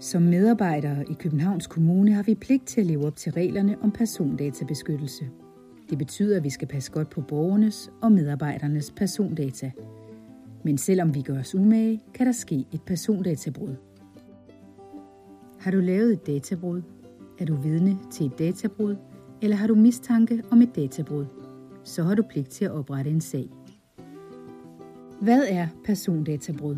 Som medarbejdere i Københavns Kommune har vi pligt til at leve op til reglerne om persondatabeskyttelse. Det betyder, at vi skal passe godt på borgernes og medarbejdernes persondata. Men selvom vi gør os umage, kan der ske et persondatabrud. Har du lavet et databrud? Er du vidne til et databrud? Eller har du mistanke om et databrud? Så har du pligt til at oprette en sag. Hvad er persondatabrud?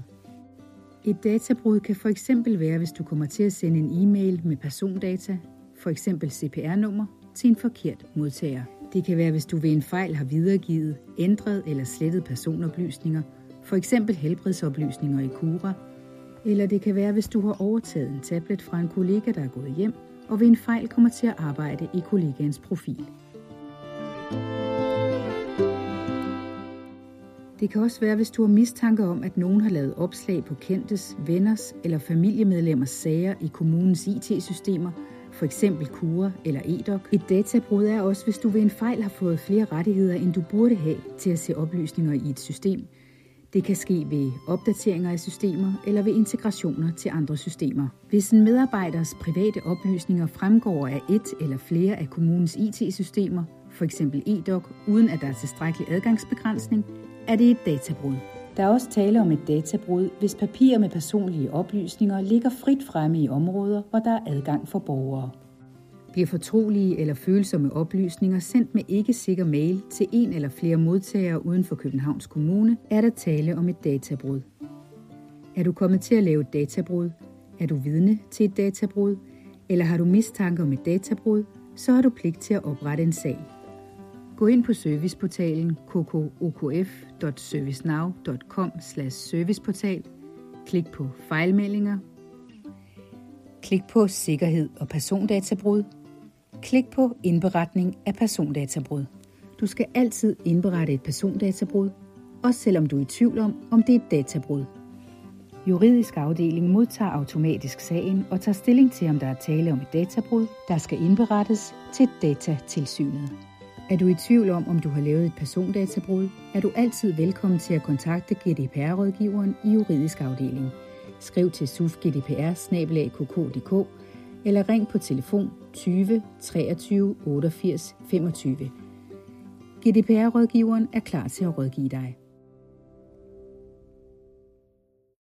Et databrud kan for eksempel være, hvis du kommer til at sende en e-mail med persondata, for eksempel CPR-nummer, til en forkert modtager. Det kan være, hvis du ved en fejl har videregivet, ændret eller slettet personoplysninger, for eksempel helbredsoplysninger i Cura. Eller det kan være, hvis du har overtaget en tablet fra en kollega, der er gået hjem, og ved en fejl kommer til at arbejde i kollegaens profil. Det kan også være, hvis du har mistanke om, at nogen har lavet opslag på kendtes, venners eller familiemedlemmers sager i kommunens IT-systemer, for eksempel Kura eller EDOC. Et databrud er også, hvis du ved en fejl har fået flere rettigheder, end du burde have til at se oplysninger i et system. Det kan ske ved opdateringer af systemer eller ved integrationer til andre systemer. Hvis en medarbejders private oplysninger fremgår af et eller flere af kommunens IT-systemer, f.eks. EDOC, uden at der er tilstrækkelig adgangsbegrænsning, er det et databrud. Der er også tale om et databrud, hvis papirer med personlige oplysninger ligger frit fremme i områder, hvor der er adgang for borgere. Bliver fortrolige eller følsomme oplysninger sendt med ikke sikker mail til en eller flere modtagere uden for Københavns Kommune, er der tale om et databrud. Er du kommet til at lave et databrud? Er du vidne til et databrud? Eller har du mistanke om et databrud, så har du pligt til at oprette en sag. Gå ind på serviceportalen kkokf.servicenow.com/serviceportal. Klik på fejlmeldinger. Klik på sikkerhed og persondatabrud. Klik på indberetning af persondatabrud. Du skal altid indberette et persondatabrud, også selvom du er i tvivl om, om det er et databrud. Juridisk afdeling modtager automatisk sagen og tager stilling til, om der er tale om et databrud, der skal indberettes til datatilsynet. Er du i tvivl om, om du har lavet et persondatabrud, er du altid velkommen til at kontakte GDPR-rådgiveren i juridisk afdeling. Skriv til sufgdpr eller ring på telefon 20 23 88 25. GDPR-rådgiveren er klar til at rådgive dig.